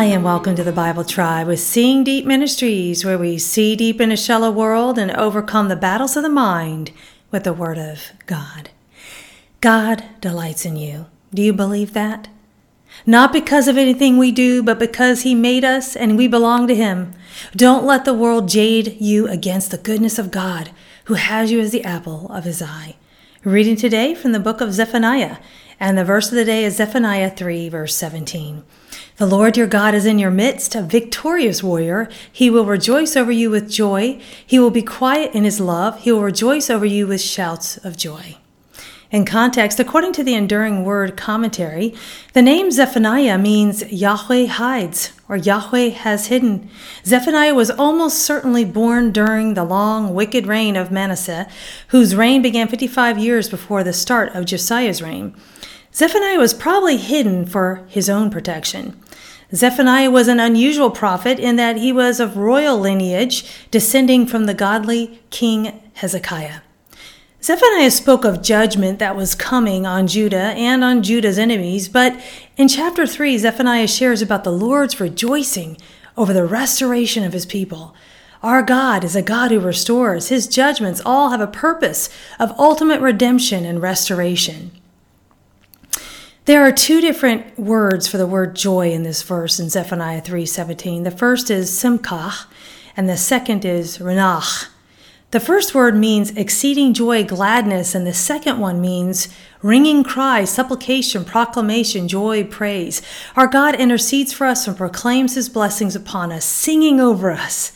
Hi, and welcome to the Bible Tribe with Seeing Deep Ministries, where we see deep in a shallow world and overcome the battles of the mind with the Word of God. God delights in you. Do you believe that? Not because of anything we do, but because He made us and we belong to Him. Don't let the world jade you against the goodness of God, who has you as the apple of His eye. Reading today from the book of Zephaniah, and the verse of the day is Zephaniah 3, verse 17. The Lord your God is in your midst, a victorious warrior. He will rejoice over you with joy. He will be quiet in his love. He will rejoice over you with shouts of joy. In context, according to the Enduring Word commentary, the name Zephaniah means Yahweh hides or Yahweh has hidden. Zephaniah was almost certainly born during the long, wicked reign of Manasseh, whose reign began 55 years before the start of Josiah's reign. Zephaniah was probably hidden for his own protection. Zephaniah was an unusual prophet in that he was of royal lineage, descending from the godly King Hezekiah. Zephaniah spoke of judgment that was coming on Judah and on Judah's enemies, but in chapter 3, Zephaniah shares about the Lord's rejoicing over the restoration of his people. Our God is a God who restores. His judgments all have a purpose of ultimate redemption and restoration. There are two different words for the word joy in this verse in Zephaniah 3:17. The first is simkah and the second is renach. The first word means exceeding joy, gladness, and the second one means ringing cry, supplication, proclamation, joy, praise. Our God intercedes for us and proclaims his blessings upon us, singing over us.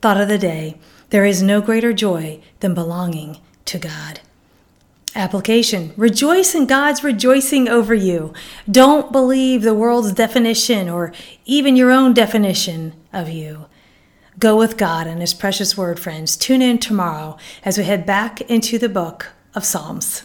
Thought of the day there is no greater joy than belonging to God. Application Rejoice in God's rejoicing over you. Don't believe the world's definition or even your own definition of you. Go with God and His precious word, friends. Tune in tomorrow as we head back into the book of Psalms.